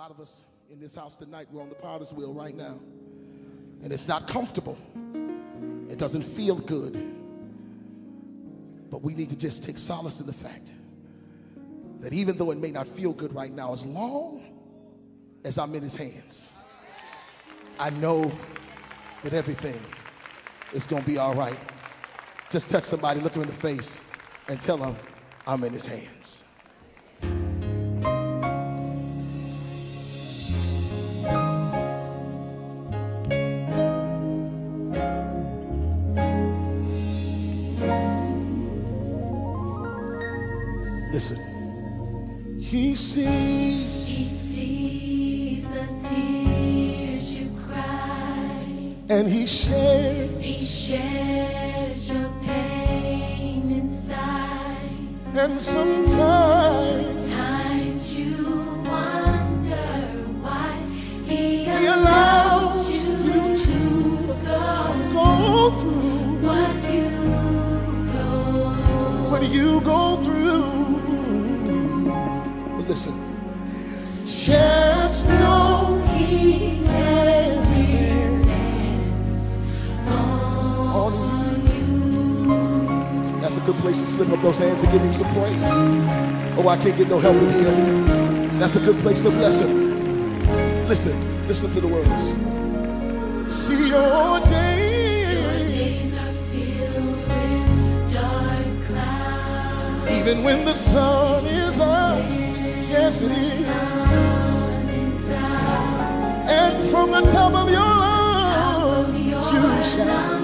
lot of us in this house tonight, we're on the potter's wheel right now. And it's not comfortable. It doesn't feel good. But we need to just take solace in the fact that even though it may not feel good right now, as long as I'm in his hands, I know that everything is going to be all right. Just touch somebody, look him in the face, and tell him, I'm in his hands. He shares. He shares your pain inside. And sometimes slip up those hands and give him some praise. Oh, I can't get no help in here. That's a good place to bless him. Listen, listen to the words. See your days, Days are filled with dark clouds. even when the sun is out. Yes, it is. Sun is out. And from the top of your lungs, you Your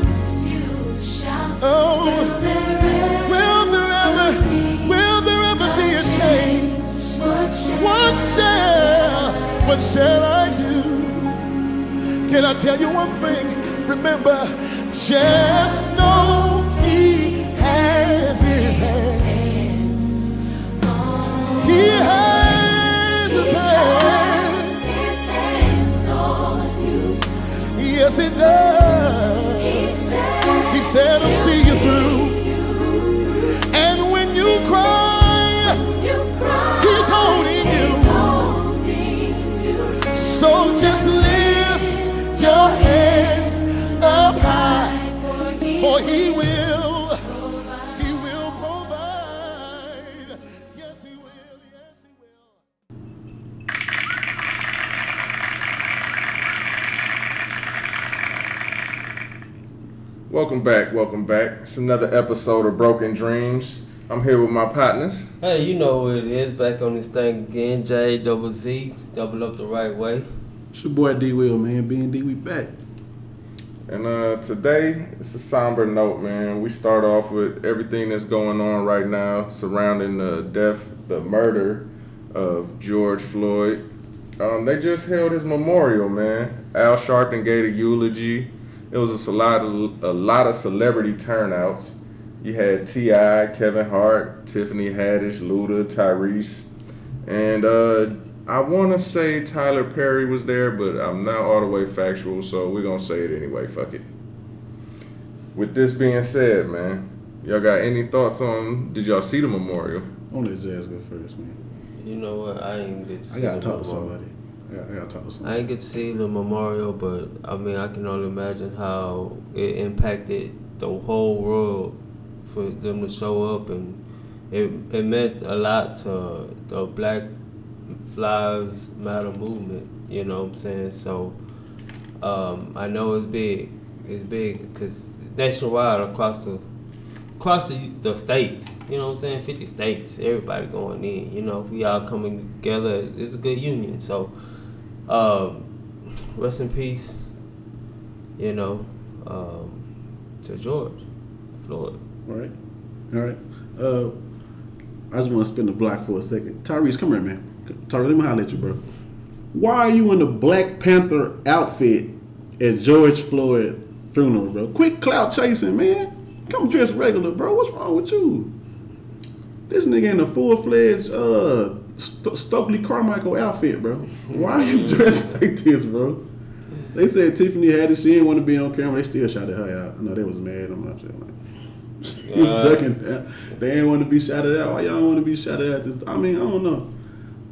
what shall I do? Can I tell you one thing? Remember, just know He has His hand. He has His hands? Yes, He does. He said, I'll see you through. And when you cry, So just lift your hands up high, for He will, He will provide. Yes, He will. Yes, He will. Welcome back, welcome back. It's another episode of Broke N Dreamz. I'm here with my partners. Hey, you know what it is. Back on this thing again. J double Z. Double up the right way. It's your boy D Will, man. B and D, we back. And uh, today, it's a somber note, man. We start off with everything that's going on right now surrounding the death, the murder of George Floyd. Um, they just held his memorial, man. Al Sharpton gave a eulogy. It was a lot of, a lot of celebrity turnouts. You had T.I., Kevin Hart, Tiffany Haddish, Luda, Tyrese. And uh, I want to say Tyler Perry was there, but I'm not all the way factual, so we're going to say it anyway. Fuck it. With this being said, man, y'all got any thoughts on, did y'all see the memorial? I'm gonna Jazz go first, man. You know what? I ain't get to see I gotta the talk to somebody. I gotta, I gotta talk to somebody. I somebody. ain't get to see the memorial, but I mean, I can only imagine how it impacted the whole world for them to show up, and it it meant a lot to the Black Lives Matter movement. You know what I'm saying? So um, I know it's big. It's big because nationwide across the across the, the states. You know what I'm saying? 50 states. Everybody going in. You know, we all coming together. It's a good union. So, um, rest in peace. You know, um, to George Floyd. All right, all right. Uh, I just want to spin the block for a second. Tyrese, come here, man. Tyrese, let me holler at you, bro. Why are you in the Black Panther outfit at George Floyd funeral, bro? Quit clout chasing, man. Come dress regular, bro. What's wrong with you? This nigga in a full fledged uh St- Stokely Carmichael outfit, bro. Why are you dressed like this, bro? They said Tiffany Haddish. She didn't want to be on camera. They still shouted her out. I know they was mad. I'm not sure. Like, he was Uh, ducking. They didn't want to be shouted out. Why y'all want to be shouted out? This, I mean, I don't know.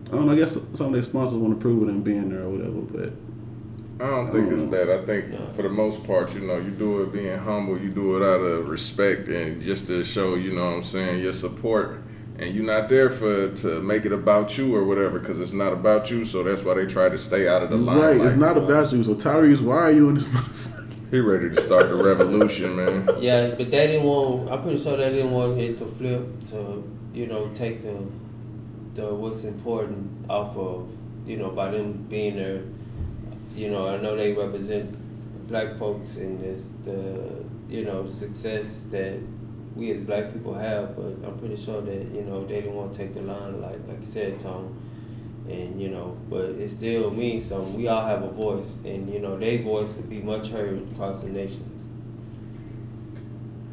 I don't know. I guess some of their sponsors want to prove it and being there or whatever. But I don't think don't it's know. that. I think for the most part, you know, you do it being humble, you do it out of respect and just to show, you know what I'm saying, your support. And you're not there for to make it about you or whatever, because it's not about you. So that's why they try to stay out of the line. right, it's not about you. So Tyrese, why are you in this? He ready to start the revolution, man. Yeah, but they didn't want. I'm pretty sure they didn't want it to flip to, you know, take the, the what's important off of, you know, by them being there. You know, I know they represent black folks and this the, you know, success that we as black people have. But I'm pretty sure that you know they didn't want to take the line like like you said, Tom. And you know, but it still means something. We all have a voice, and you know, their voice would be much heard across the nations.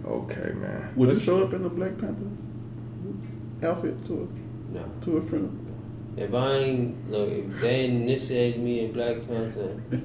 Okay, man. Would you show up in the Black Panther outfit to No. a, to a friend? If I ain't look, if they ain't initiated me in Black Panther,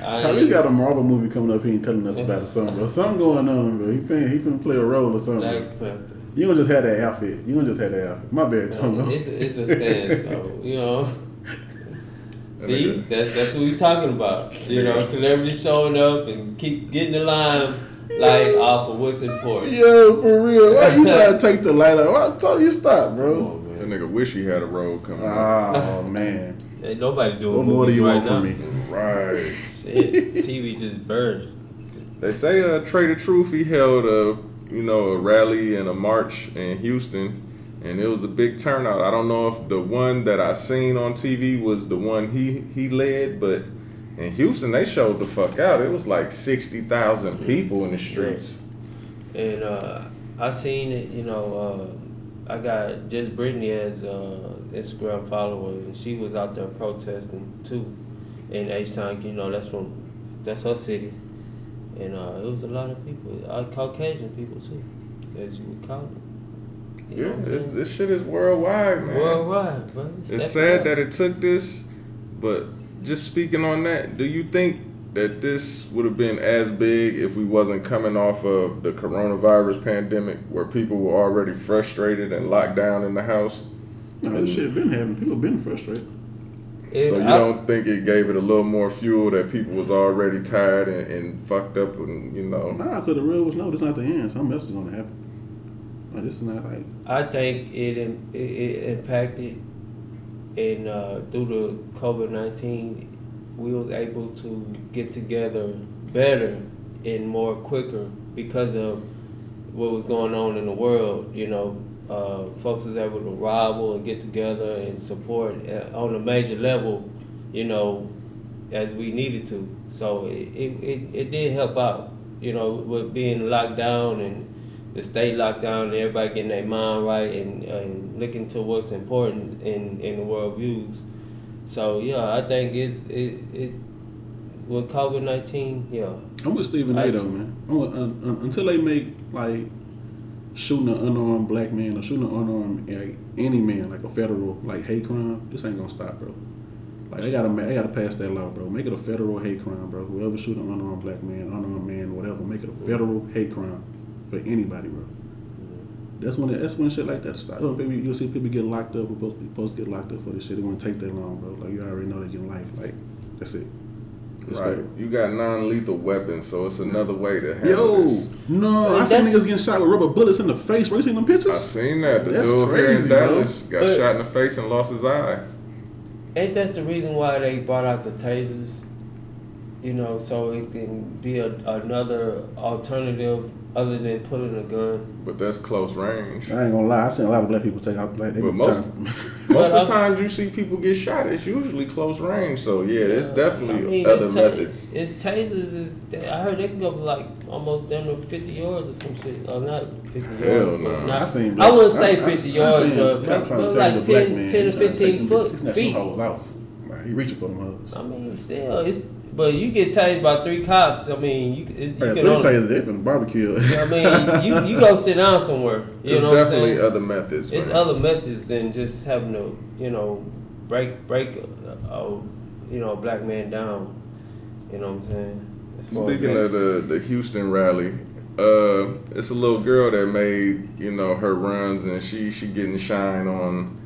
I Tyrese got a Marvel movie coming up. He ain't telling us about it. Something, bro. Something going on, bro. He finna, he finna play a role or something. Black Panther. You don't just have that outfit. You don't just have that outfit. My bad, Tom. Uh, it's it's a stance, though. You know. See, that's that's what we talking about. You know, celebrities showing up and keep getting the line like off of what's important. Yo, for real. Why you trying to take the light out? Why told you stop, bro? on, That nigga wish he had a road coming up. Oh man. Ain't nobody doing What more do you right want from now. me? Right. Shit, TV just burned. They say uh Trae tha Truth he held a you know a rally and a march in Houston and it was a big turnout. I don't know if the one that I seen on TV was the one he he led, but in Houston they showed the fuck out. It was like sixty thousand people in the streets. And uh, I seen it, you know, uh, I got just Brittany as uh, Instagram follower, and she was out there protesting too in H Town. You know, that's from that's her city, and uh, it was a lot of people, uh, Caucasian people too, as you would call it. You Yeah, this, this shit is worldwide, man. worldwide, bro. It's sad that it took this, but just speaking on that, do you think that this would have been as big if we wasn't coming off of the coronavirus pandemic where people were already frustrated and locked down in the house? No, this shit been happening. People been frustrated. It- so you I- don't think it gave it a little more fuel that people was already tired and, and fucked up and you know Nah, cause the real was no, this not the end. Something else is gonna happen. Like, this is not like I think it im- it, it impacted, and uh, through the COVID nineteen, we was able to get together better and more quicker because of what was going on in the world. You know, uh, folks was able to rival and get together and support uh, on a major level. You know, as we needed to. So it, it, it, did help out. You know, with being locked down and the state locked down and everybody getting their mind right and, and looking to what's important in, in the world views. So yeah, I think it's it, it with COVID nineteen, yeah. I'm with Stephen I- A. though, man. I'm un, until they make like shooting an unarmed black man or shooting an unarmed like, any man like a federal like hate crime, this ain't gonna stop, bro. Like they gotta they gotta pass that law, bro. Make it a federal hate crime, bro. Whoever shoot an unarmed black man, unarmed man, whatever, make it a federal hate crime for anybody, bro. That's when that's when shit like that stop. Oh, baby, you'll see people get locked up. Who supposed to supposed to get locked up for this shit. It won't take that long, bro. Like you already know they get life. Like that's it. It's right. federal. You got non-lethal weapons, so it's another way to handle Yo, this. no, I But seen niggas getting shot with rubber bullets in the face. Bro, you seen them pictures? I seen that. The That's dude crazy, in bro. Got But- shot in the face and lost his eye. Ain't that's the reason why they brought out the tasers? You know, so it can be a, another alternative other than pulling a gun. But that's close range. I ain't gonna lie, I seen a lot of black people take out like they But most- trying- Most of the times you see people get shot, it's usually close range. So yeah, there's definitely I mean, other it ta- methods. It tasers is. I heard they can go like almost down to fifty yards or some shit. Or not fifty Hell yards. no. but I not- seen. I wouldn't say I- I- 50 I yards, seen but cop maybe- trying to maybe take like the black 10 man, 10 he to trying to 15 them foot bitches. He snatched feet. them hoes off. Like, he reaching for them hoes. I mean, still, it's. But you get tased by three cops. I mean, you, it, you I got can three only, tasers. They finna barbecue. I mean, you you go sit down somewhere. You There's know what I'm definitely other methods. It's man. other methods than just having to, you know, break break a, a you know a black man down. You know what I'm saying? As Speaking of the the Houston rally, uh, it's a little girl that made you know her runs, and she she getting shine on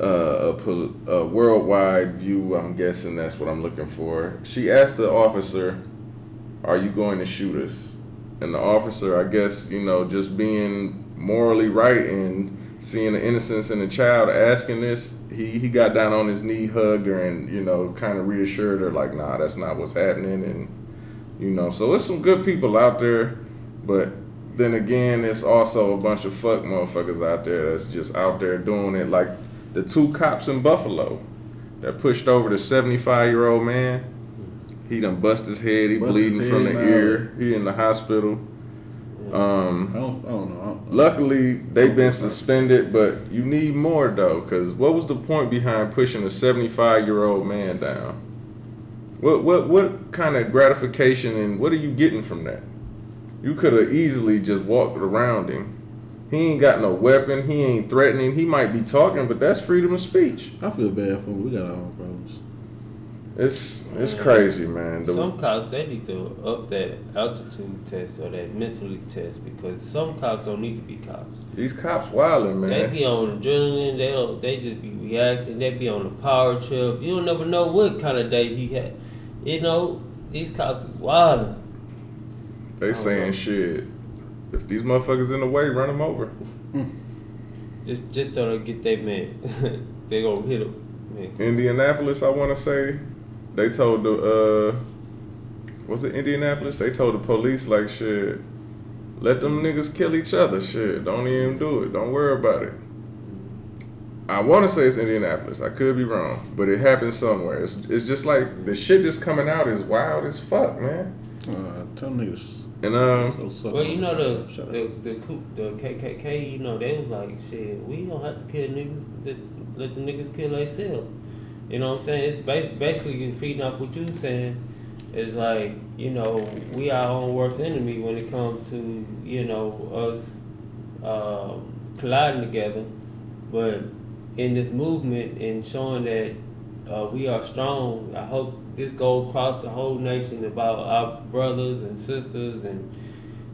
uh, a, a worldwide view. I'm guessing that's what I'm looking for. She asked the officer, "Are you going to shoot us?" And the officer, I guess, you know, just being morally right and seeing the innocence in the child asking this, he, he got down on his knee, hugged her, and you know, kind of reassured her, like, "Nah, that's not what's happening." And you know, so it's some good people out there, but then again, it's also a bunch of fuck motherfuckers out there that's just out there doing it. Like the two cops in Buffalo that pushed over the 75 year old man. He done bust his head. He Bust bleeding his from the head ear. He in the hospital. Um, I don't, I don't know. I don't- Luckily, they've been suspended, but you need more though, because what was the point behind pushing a 75 year old man down? What what what kind of gratification and what are you getting from that? You could have easily just walked around him. He ain't got no weapon. He ain't threatening. He might be talking, but that's freedom of speech. I feel bad for him. We got our own problems. It's it's crazy, man. The- Some cops they need to up that altitude test or that mentally test because some cops don't need to be cops. these cops wilding, man. They be on adrenaline. They don't. They just be reacting. They be on a power trip. You don't never know what kind of day he had. You know, these cops is wild. They saying shit. If these motherfuckers in the way, run them over. Just just so they get their man. they gonna hit him. Man. Indianapolis, I want to say, they told the uh, was it Indianapolis? They told the police like shit, let them niggas kill each other. Shit, don't even do it. Don't worry about it. I want to say it's Indianapolis. I could be wrong, but it happened somewhere. It's, it's just like the shit that's coming out is wild as fuck, man. Uh, tell niggas. And um, Well, you know the shut the the, coup, the KKK. You know they was like shit. We don't have to kill niggas. Let, let the niggas kill themselves. You know what I'm saying? It's bas- basically feeding off what you're saying. It's like you know we our own worst enemy when it comes to you know us um, colliding together, but in this movement and showing that uh, we are strong. I hope this go across the whole nation about our brothers and sisters, and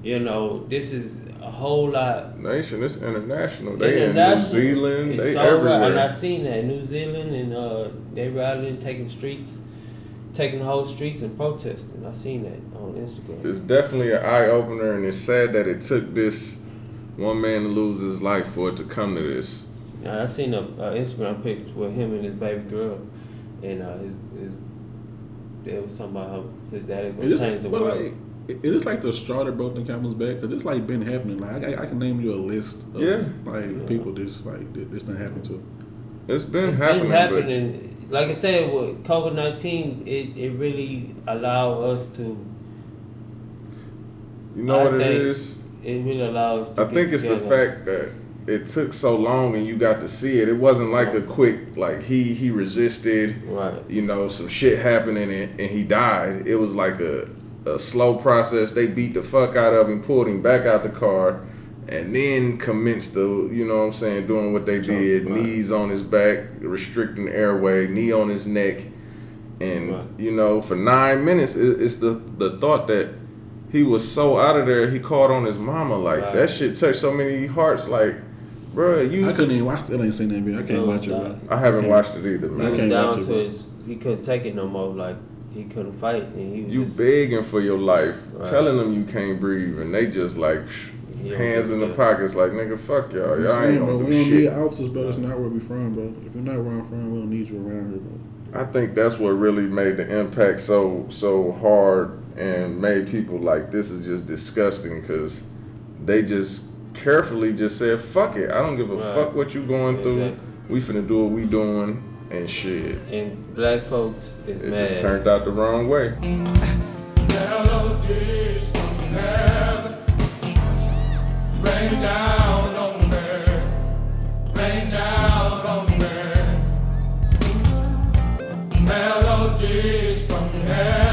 you know, this is a whole lot. nation, it's international. They in New. Zealand. It's They so right. And I everywhere. seen that New Zealand and uh, they rallying, taking streets, taking the whole streets and protesting. I seen that on Instagram. It's definitely an eye opener, and it's sad that it took this one man to lose his life for it to come to this. I seen a, a Instagram picture with him and his baby girl, and uh, his his. They was talking about how his daddy gonna change the but world. like, is this like the straw that broke the camel's back? Because it's like been happening. Like I, I can name you a list of Yeah. like people this like th- this done happened to. It's been It's happening, been happening. Like I said, with COVID nineteen, it, it really allowed us to. you know I what it think is. It really allowed us to. I get think it's the fact that it took so long and you got to see it. It wasn't like a quick like he he resisted. Right. You know, some shit happened and and he died. It was like a a slow process. They beat the fuck out of him, pulled him back out the car, and then commenced the you know what I'm saying doing what they did. right. Knees on his back, restricting airway, knee on his neck, and Right. you know for nine minutes it, it's the the thought that he was so out of there he called on his mama like Right. that shit touched so many hearts like bruh you I couldn't even watch. Still ain't seen that video. I can't No, watch it. Bro. I haven't can't. watched it either He man I can't down watch it, to bro. his. He couldn't take it no more. Like he couldn't fight, and he was you just, begging for your life Right. telling them you can't breathe and they just like psh, Yeah, hands in the yeah. pockets like nigga fuck y'all I'm y'all saying, ain't bro, gonna we do don't need shit officers, bro. That's not where we from, bro. If you're not where I'm from, we don't need you around here, bro. I think that's what really made the impact so so hard and made people like this is just disgusting because they just carefully just said fuck it I don't give a Right. fuck what you going through we finna do what we doing and shit and black folks is it mad. just turned out the wrong way Melodies from heaven rain down on me, rain down on me. Melodies from heaven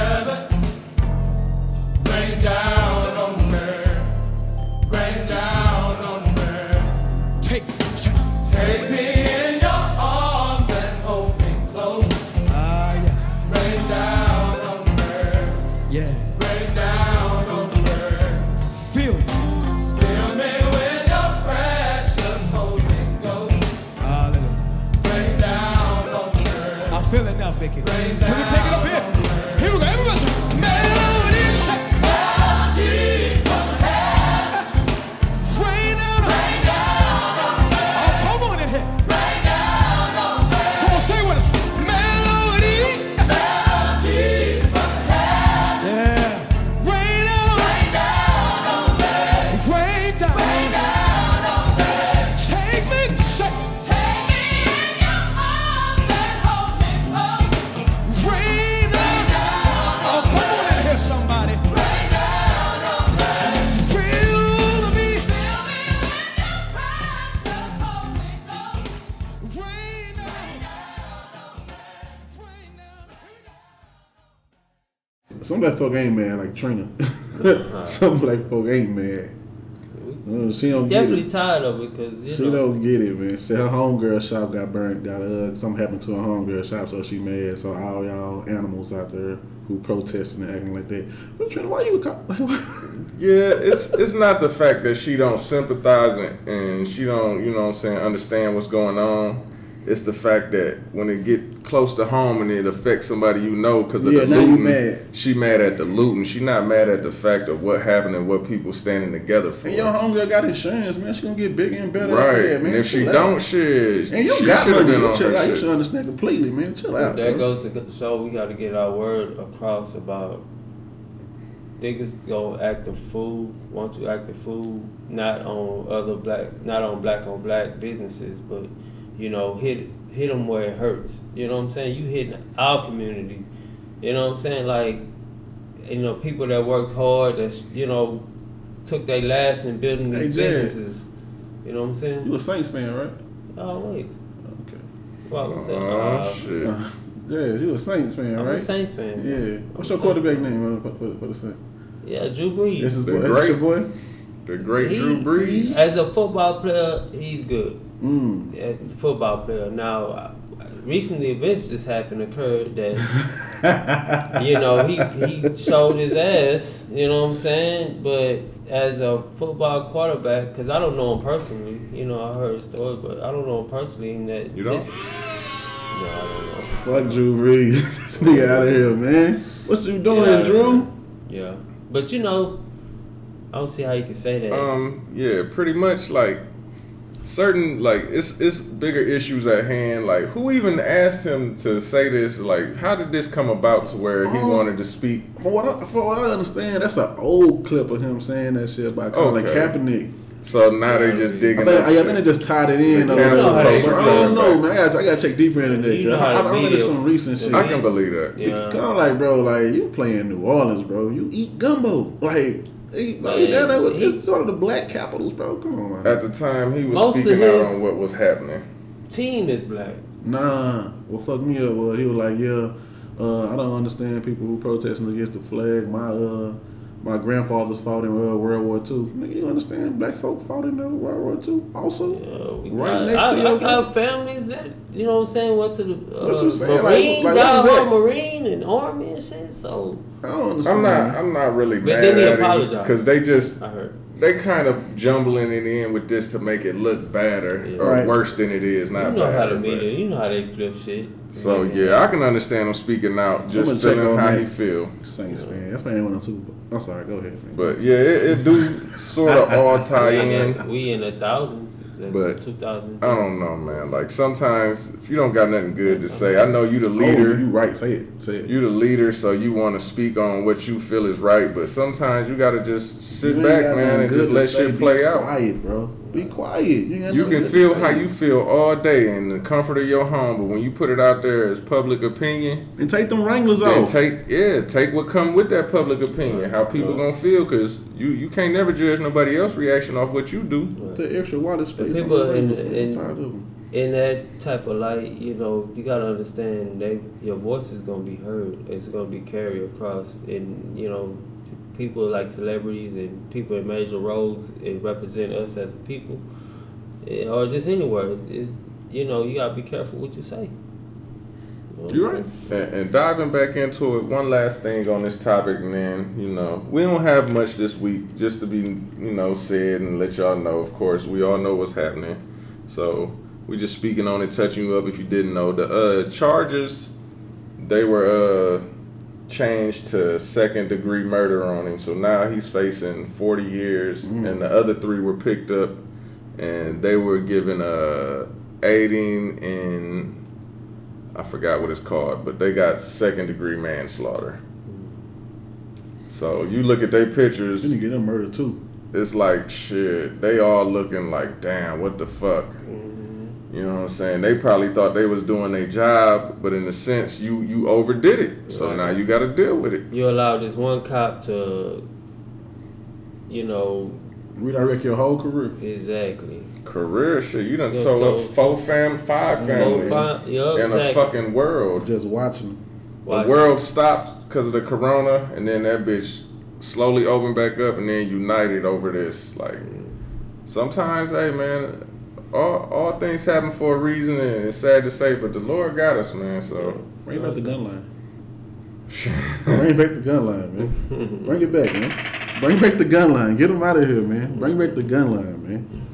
folk ain't mad like Trina. Some black folk ain't mad. Uh, she don't get Definitely it. tired of it because She know. don't get it, man. She, her homegirl shop got burnt. Got uh, something happened to her homegirl shop, so she mad. So all y'all animals out there who protesting and acting like that. But Trina, why you? co- Yeah, it's it's not the fact that she don't sympathize and, and she don't, you know what I'm saying, understand what's going on. It's the fact that when it get close to home and it affects somebody you know because of Yeah, the now you looting, mad. she mad at the looting. She not mad at the fact of what happened and what people standing together for. and your homegirl got insurance, man. She gonna get bigger and better. right. That, man. and if she out. don't, shit, and you she got money, been on chill her out. You shit. should understand completely, man. Chill out. That bro. goes to show we got to get our word across about niggas gonna act a fool. Want you act a fool, not on other black, not on black on black businesses, but you know hit hit them where it hurts. You know what I'm saying? You hitting our community. You know what I'm saying? Like, you know, people that worked hard, that's you know, took their last in building these Jared. businesses. You know what I'm saying? You a Saints fan, right? Always. Okay. Well, I'm saying, Oh uh, shit. Uh, yeah, you a Saints fan, I'm right? a Saints fan. Yeah. What's I'm your a Saints quarterback fan. name for, for, for the Saints? Yeah, Drew Brees. This is The boy. great- your boy. The great He- Drew Brees. As a football player, he's good. Mm. Football player. Now, uh, recently events just happened occurred that you know he he showed his ass. You know what I'm saying? But as a football quarterback, because I don't know him personally. You know, I heard a story, but I don't know him personally. And that You don't? this- no, I don't know. Fuck Drew Brees. this nigga out of here, man. What you doing, Yeah. Drew? Yeah, but you know, I don't see how you can say that. Um, yeah, pretty much like certain like it's it's bigger issues at hand. Like who even asked him to say this? Like how did this come about to where he Oh. wanted to speak? From what I, from what I understand, that's an old clip of him saying that shit about Colin Okay. Kaepernick. So now they just digging I think, up I, shit. think they just tied it in. The or whatever. I don't know, man. I gotta, I gotta check deeper into that. You know 'cause how I, I the don't think media- there's some recent shit. I can believe that. Yeah. Kind of like, bro, like you play in New Orleans, bro. You eat gumbo, like. Hey, bro, Man, down there with, he- it's sort of the black capitals, bro. Come on, man. At the time, he was Most speaking out on what was happening. Team is black. Nah, what fucked me up was he was like, yeah, uh, I don't understand people who protesting against the flag. My uh, my grandfathers fought in uh, World War II. Nigga, you understand? Black folk fought in uh, World War II also. Yeah, Right got, next I, to your I got families that you know what I'm saying went to the What uh, you saying? Marine, like, what is died that? on Marine and Army and shit. So I don't understand. I'm not. I'm not really But mad then he at him because they just I heard. they kind of jumbling it in with this to make it look badder Yeah. or Right. worse than it is. Not You know how badder, the but- media, you know how they flip shit. So yeah, I can understand him speaking out, just gonna check feeling how that. he feel. Saints fan. That fan went on Super Bowl. I'm sorry. Go ahead, man. But yeah, it, it do sort of all tie in in. we in the thousands, But two thousand. I don't know, man. Like sometimes if you don't got nothing good to say, I know you the oh, leader. Oh, you right. Say it. Say it. You the leader, so you want to speak on what you feel is right. But sometimes you gotta just sit back, man, and just let shit Be play out. Quiet, bro. Be quiet. You, You can feel how you feel all day in the comfort of your home, but when you put it out there as public opinion, and take them Wranglers then off. take yeah, take what come with that public opinion. How people gonna feel? Cause you you can't never judge nobody else reaction off what you do. the extra water space. on people in- Wranglers, man. I'm in- tired of them. in that type of light, you know, you gotta understand that your voice is gonna be heard. It's gonna be carried across, and you know, p- people like celebrities and people in major roles and represent us as a people, eh, or just anywhere. Is you know, you gotta be careful what you say. You know You what I'm right. And, and diving back into it, one last thing on this topic, and then you know we don't have much this week, just to be you know said and let y'all know. Of course, we all know what's happening, so we just speaking on it, touching you up. If you didn't know, the uh, Chargers they were uh, changed to second degree murder on him. So now he's facing 40 years, mm. and the other three were picked up, and they were given a aiding in I forgot what it's called, but they got second degree manslaughter. So you look at their pictures, Then you get them murdered too. it's like shit. They all looking like, damn, what the fuck? Mm-hmm. You know what I'm saying? They probably thought they was doing their job, but in a sense, you you overdid it. So Right. now you got to deal with it. You allow this one cop to, you know, Redirect your whole career. exactly. Career shit. You done Yeah, told so- up four fam, five families Four, fi- yup, in a fucking world. Just watching. Watch The world stopped because of the corona, and then that bitch slowly opened back up, and then united over this. Like mm. sometimes, hey man, all all things happen for a reason, and it's sad to say, but the Lord got us, man. So Bring back the gun line. Bring back the gun line, man. Bring it back, man. Bring back the gun line. Get them out of here, man. Bring back the gun line, man.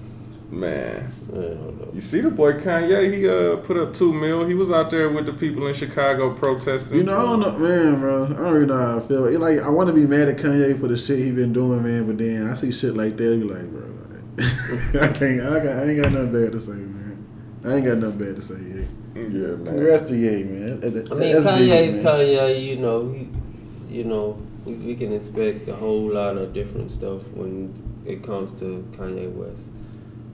man, Yeah, you see the boy Kanye? He uh put up two mil. He was out there with the people in Chicago protesting. You know, I don't know, man, bro. I don't really know how I feel. It, like, I want to be mad at Kanye for the shit he been doing, man. But then I see shit like that, I be like, bro, like, I can't. I, got, I ain't got nothing bad to say, man. I ain't got nothing bad to say. Yeah. yeah, man. Congrats to Ye, man. That's, I mean, Kanye, big, man. Kanye, you know, he, you know, we, we can expect a whole lot of different stuff when it comes to Kanye West.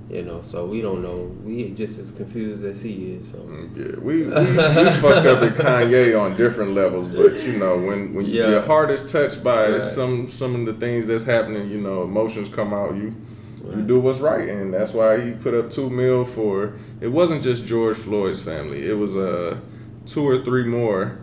You know, so we don't know. We just as confused as he is. So mm, Yeah, we, we, we fucked up with Kanye on different levels, but you know when when Yeah. your heart is touched by Right. some some of the things that's happening, you know emotions come out. You you do what's right, and that's why he put up two mil for. It wasn't just George Floyd's family; it was uh two or three more.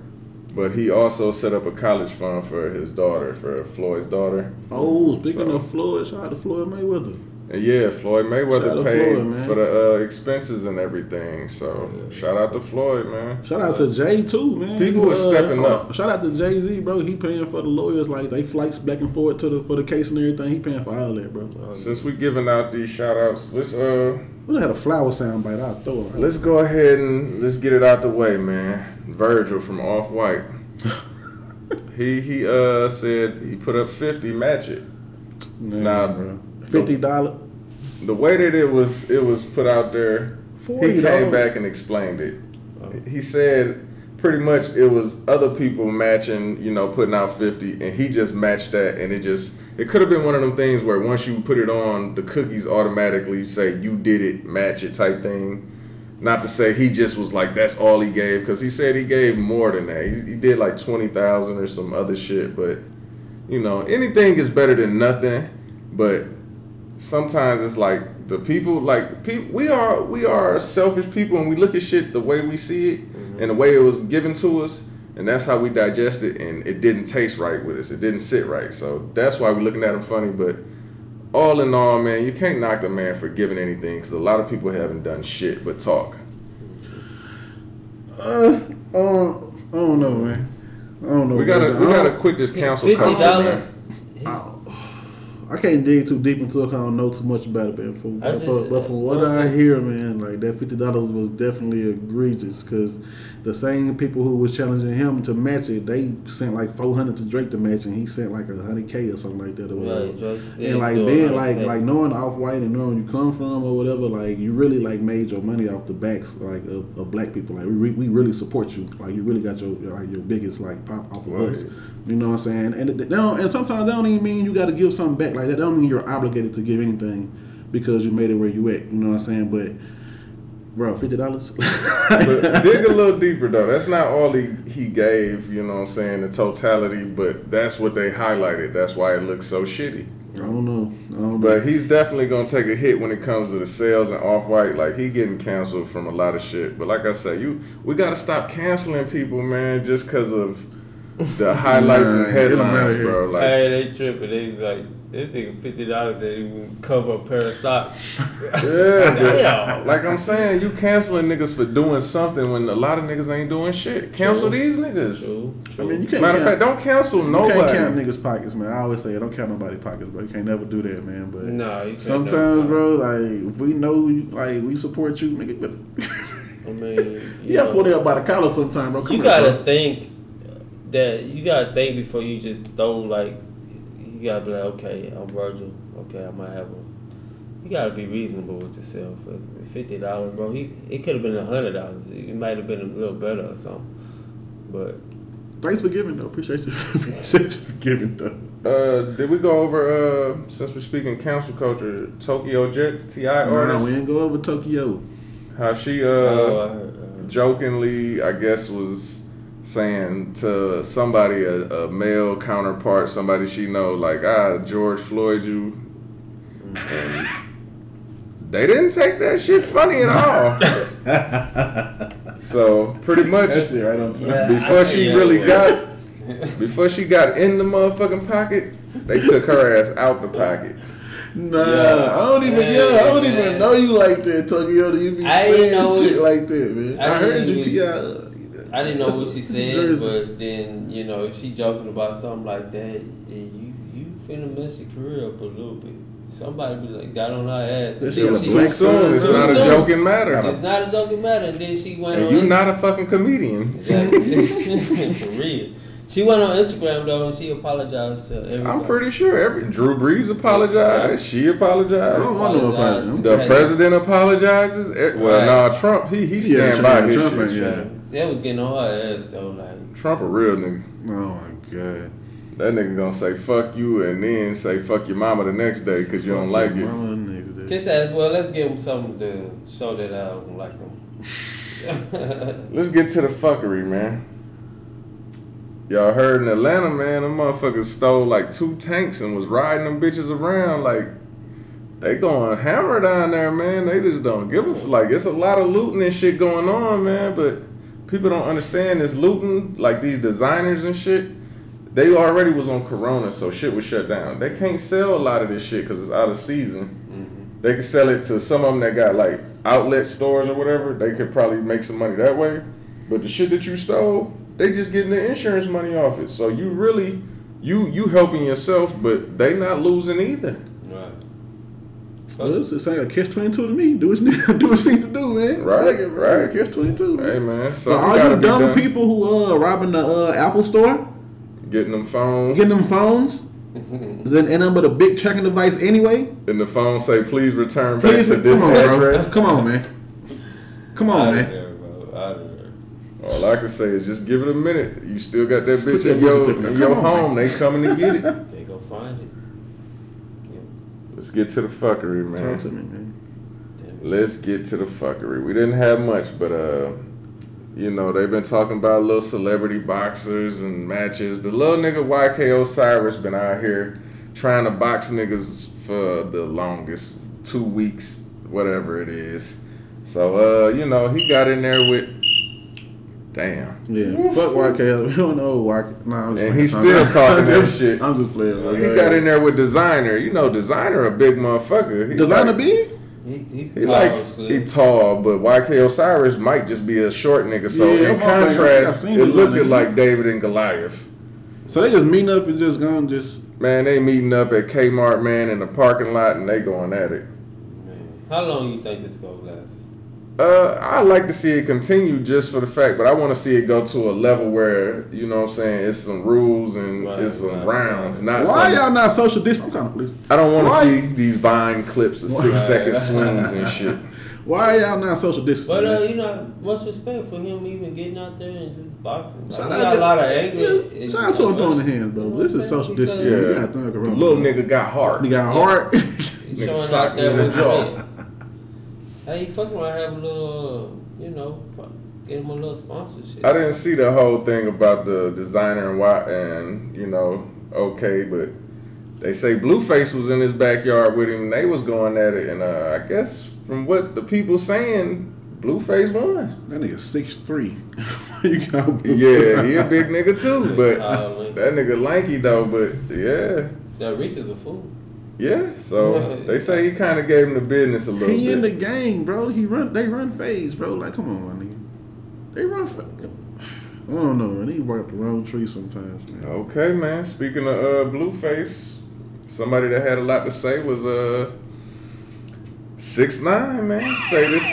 But he also set up a college fund for his daughter, for Floyd's daughter. Oh, speaking So- of Floyd, shout out to Floyd Mayweather. And yeah, Floyd Mayweather out paid Floyd, for the uh, expenses and everything. So shout out to Floyd, man. Shout out to Jay too, man. People are stepping up. Shout out to Jay Z, bro. He paying for the lawyers, like they flights back and forth to the for the case and everything. He paying for all that, bro. Since we giving out these shout outs, let's uh We had a flower sound bite. I'll throw it. let's go ahead and let's get it out the way, man. Virgil from Off White. he he uh said he put up fifty, match it. Man, Nah, bro. Fifty dollar. The way that it was it was put out there, Forty he came back and explained it. He said pretty much it was other people matching, you know, putting out 50 and he just matched that and it just it could have been one of them things where once you put it on, the cookies automatically say you did it, match it type thing. Not to say he just was like that's all he gave because he said he gave more than that. He, he did like 20,000 or some other shit, but you know, anything is better than nothing, but sometimes it's like the people like people we are we are selfish people and we look at shit the way we see it and the way it was given to us and that's how we digest it and it didn't taste right with us it didn't sit right so that's why we're looking at him funny but all in all man you can't knock the man for giving anything because a lot of people haven't done shit but talk Uh, oh, I don't know, man. I don't know. we gotta we gotta quit this council fifty culture man dollars. I can't dig too deep into it. 'cause I don't know too much about it, man. For, I but, just- for, but from what I hear, man, like that fifty dollars was definitely egregious because the same people who was challenging him to match it, they sent like four hundred to Drake to match, and he sent like a hundred k or something like that or whatever. Right, Drake and like then, like like knowing off white and knowing you come from or whatever, like you really like made your money off the backs like of, of black people. Like we, we really support you. Like you really got your like your biggest like pop off of us. You know what I'm saying? And they don't, and sometimes that don't even mean you got to give something back like that. That don't mean you're obligated to give anything because you made it where you at. You know what I'm saying? But bro, fifty dollars. but dig a little deeper though. That's not all he, he gave, you know what I'm saying, the totality, but that's what they highlighted. That's why it looks so shitty. I don't know. I don't know. But he's definitely gonna take a hit when it comes to the sales and off white. Like he getting canceled from a lot of shit. But like I said, you we gotta stop canceling people, man, just because of the highlights Man, and get 'em outta headlines, bro. Like Hey, they tripping. They like this nigga fifty dollars. They even cover a pair of socks. yeah, Damn. like I'm saying, you canceling niggas for doing something when a lot of niggas ain't doing shit. Cancel these niggas. True, I mean, you can't. Matter of fact, don't cancel you nobody. You can't count niggas' pockets, man. I always say don't count nobody's pockets, bro. You can't never do that, man. But Nah, you can't sometimes, bro, like if we know, you, like we support you, nigga. But I mean, you, You gotta know, pull that up by the collar sometime, bro. Come you gotta bro. think that you gotta think before you just throw like you gotta be like, okay, I'm Virgil. Okay, I might have a. You gotta be reasonable with yourself. Fifty dollars, bro. He it could have been a hundred dollars. It might have been a little better or something. But Thanks for giving though. Appreciate you. Appreciate you for giving though. Uh, did we go over uh since we're speaking cancel culture, Tokyo Jetz Ti Nah, we didn't go over Tokyo. How she uh oh, I heard, I heard. jokingly, I guess, was saying to somebody, a, a male counterpart, somebody she know, like, ah, George Floyd, you. And they didn't take that shit funny at all. so pretty much, right on time. Yeah. before she Yeah, really well. got, before she got in the motherfucking pocket, they took her ass out the pocket. Nah, Yeah. I don't even. Hey, yeah, I don't even know you like that, Tokyo. You be I didn't saying know shit it. like that, man. I, I heard you, even- Ti. I didn't know what she said, Jersey. but then you know if she joking about something like that, and you you finna mess your career up a little bit. Somebody be like got on her ass. That and then was she- black Too soon. It's Too not a joking matter. It's not a joking matter, and then she went And on. you Inst- not a fucking comedian. Exactly. For real. She went on Instagram though, and she apologized to everybody. I'm pretty sure every Drew Brees apologized. She I apologized. don't want no apology. The president apologizes. Eh, Well, Right. nah, Trump he he Yeah, stand by his Trump shit. ain't- yeah. That was getting on her ass though, like. Trump a real nigga. Oh my god. That nigga gonna say fuck you and then say fuck your mama the next day because you don't like it. Mama next day. Kiss ass. Well, let's give him something to show that I don't like him. Let's get to the fuckery, man. Y'all heard in Atlanta, man, them motherfuckers stole like two tanks and was riding them bitches around like they going hammer down there, man. They just don't give a f- like. It's a lot of looting and shit going on, man. But people don't understand this looting. Like these designers and shit, they already was on Corona, so shit was shut down. They can't sell a lot of this shit because it's out of season. Mm-hmm. They can sell it to some of them that got like outlet stores or whatever. They could probably make some money that way. But the shit that you stole, they just getting the insurance money off it. So you really, you you helping yourself, but they not losing either. Right. Well, it's, it's like a catch twenty two to me. Do what you do what you need to do, man. Right, Like it, bro. right. Catch twenty two. Hey man, so So all you dumb people who uh robbing the uh, Apple store, getting them phones, getting them phones, is in and but a big tracking device anyway. and the phone say please return back Please to this come on, address. bro. Come on, man. Come on, Out man. there, bro. Out. All I can say is just give it a minute. You still got that bitch that in your in your Come on, home. They coming to get it. They go find it. Yeah. Let's get to the fuckery, man. Talk to me, man. Let's get to the fuckery. We didn't have much, but uh, you know they've been talking about little celebrity boxers and matches. The little nigga YK Osiris been out here trying to box niggas for the longest two weeks, whatever it is. So uh, you know he got in there with, damn, Yeah, fuck YK. We don't know YK. Nah, I'm just And playing. he's still talking that shit. I'm just playing. Bro. he got in there with Desiigner. You know Desiigner a big motherfucker. He Desiigner like- B. He, he's He tall, likes slim. he tall, but YK Osiris might just be a short nigga. So Yeah, in I'm all like, I contrast, it looked nigga. like David and Goliath. So they just meeting up and just going just. Man, they meeting up at Kmart, man, in the parking lot, and they going at it. Man. How long you think this gonna last? Uh, I like to see it continue just for the fact, but I want to see it go to a level where you know what I'm saying it's some rules and Right, it's some right, rounds, right. not Why some. y'all not social distance? I'm kind of pleased. I don't want to see these Vine clips of six second swings and shit. Why y'all not social distancing? But uh, you know, much respect for him even getting out there and just boxing. Like, Shout he out got to- a lot of anger. Yeah, and, shout out to him you know, throwing the hands, bro. you But know this is what social distancing. Yeah. You gotta around. Little nigga got heart. He got heart. He's Nigga showing sock out there in with the jaw. him. Hey, you fucking want to have a little, uh, you know, get him a little sponsorship. I didn't see the whole thing about the Desiigner and why, and you know, okay, but they say Blueface was in his backyard with him. and They was going at it, and uh, I guess from what the people saying, Blueface won. That nigga six three. you got Yeah, he a big nigga too, but that nigga lanky though. But yeah, That Reach is a fool. Yeah. So they say he kind of gave him the business a little bit. He in the bit. game, bro. He run. They run phase, bro. Like, come on, my nigga. They run. Fa- I don't know, man. He bark up the wrong tree sometimes, man. Okay, man. Speaking of uh, Blueface, somebody that had a lot to say was uh six nine man. Say this.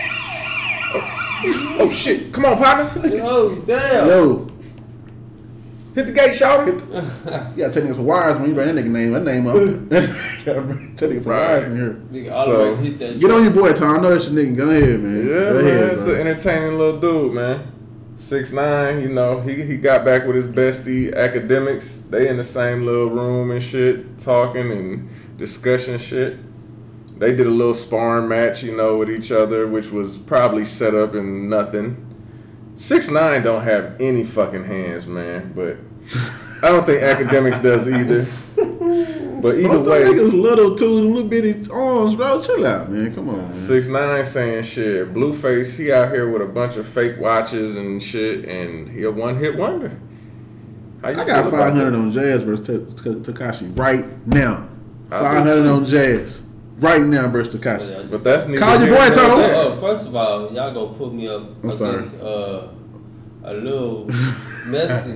Oh. Oh shit! Come on, partner. Oh damn. Yo, Hit the gate, shout you gotta check niggas for wires when you bring that nigga name. That name up. gotta niggas for wires in here. Nigga, So, hit that Get on your boy, Tom. I know that's your nigga. Go ahead, man. Yeah, Go man, ahead, it's bro. an entertaining little dude, man. Six nine, you know, he he got back with his bestie Akademiks. They in the same little room and shit, talking and discussing shit. They did a little sparring match, you know, with each other, which was probably set up in nothing. Six nine don't have any fucking hands, man, but I don't think Akademiks does either. But either Both way, niggas little too, little bitty arms, bro. Chill out, man. Come on, man. Six nine saying shit. Blueface, he out here with a bunch of fake watches and shit, and he a one hit wonder. How you I got five hundred on Jazz versus Tekashi right now. Five hundred on Jazz right now versus Tekashi. But that's neither Call your boy, nor Tone. there. Oh, first of all, y'all gonna put me up I'm sorry. against uh, a little messy.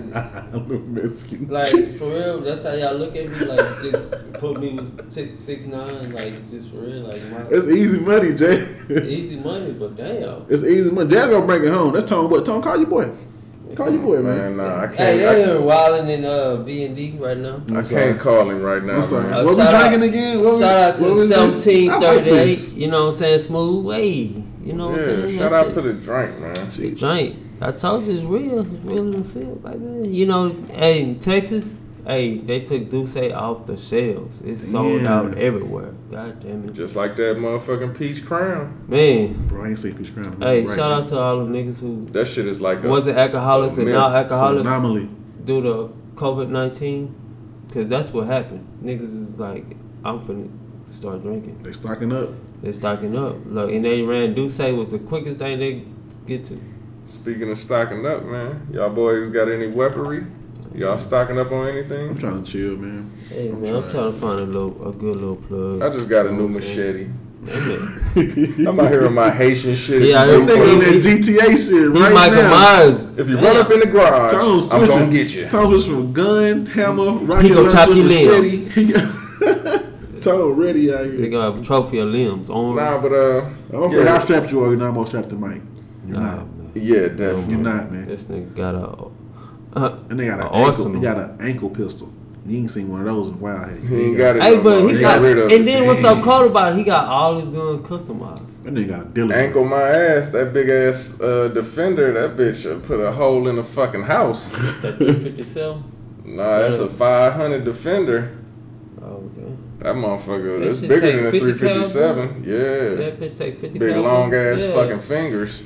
Mexican. Like for real, that's how y'all look at me. Like just put me six nine, Like just for real, like my It's easy money, Jay. easy money. But damn, It's easy money. Jazz gonna bring it home. That's Tone. But Tone, call your boy. Call your boy, Man, man. nah, I hey, can't. they I, wilding in uh B and D right now. I can't call him right now, I'm sorry. man. Uh, what we shout out- drinking again? What we- out to was this? I like this. You know what I'm saying? Smooth way. You know what I'm Yeah, saying? shout That out shit- to the drink, man. The joint. I told you it's real. It's real in the field, baby. You know, hey, Texas, hey, they took Duce off the shelves. It's sold Yeah. out everywhere. God damn it. Just like that motherfucking peach crown. Man. Bro, I ain't say peach crown. Hey, right shout now. out to all the niggas who That shit is like a, wasn't alcoholics a and myth. now It's an alcoholics anomaly. due to COVID 19. Because that's what happened. Niggas was like, I'm finna start drinking. They stocking up. They're stocking up. Look, and they ran Duce was the quickest thing they get to. Speaking of stocking up, man, y'all boys got any weaponry? Y'all stocking up on anything? I'm trying to chill, man. Hey man, I'm trying to find a little, a good little plug. I just got a new what I'm saying? machete. I'm out here with my Haitian shit. Yeah, If I That run- nigga on that GTA shit He right Michael now. Myers. if you run up in the garage, Tone I'm switching. gonna get you. Tone switching from gun, hammer, rocket He gonna launcher, chop your machete. limbs. He got Tone ready out They here. gonna have a trophy of limbs on. Nah, but uh, I don't care yeah, how strapped you are, you're not gonna strap the mic. You're Nah, not. man. yeah, definitely. You're not, man. This nigga got a. Uh, And they got an a ankle. They got an ankle pistol. You ain't seen one of those in a while. Hey, He ain't got it. Hey, no but more. he They got, rid of and it. then what's so cold about it? He got all his guns customized. That nigga got a Dylan. ankle my ass. That big ass uh, defender. That bitch uh, put a hole in the fucking house. That 357. Nah, that's a 500 defender. Oh damn. That motherfucker. That That's shit bigger than a 357. Yeah. That bitch take 50. Big long ass Yeah. fucking fingers.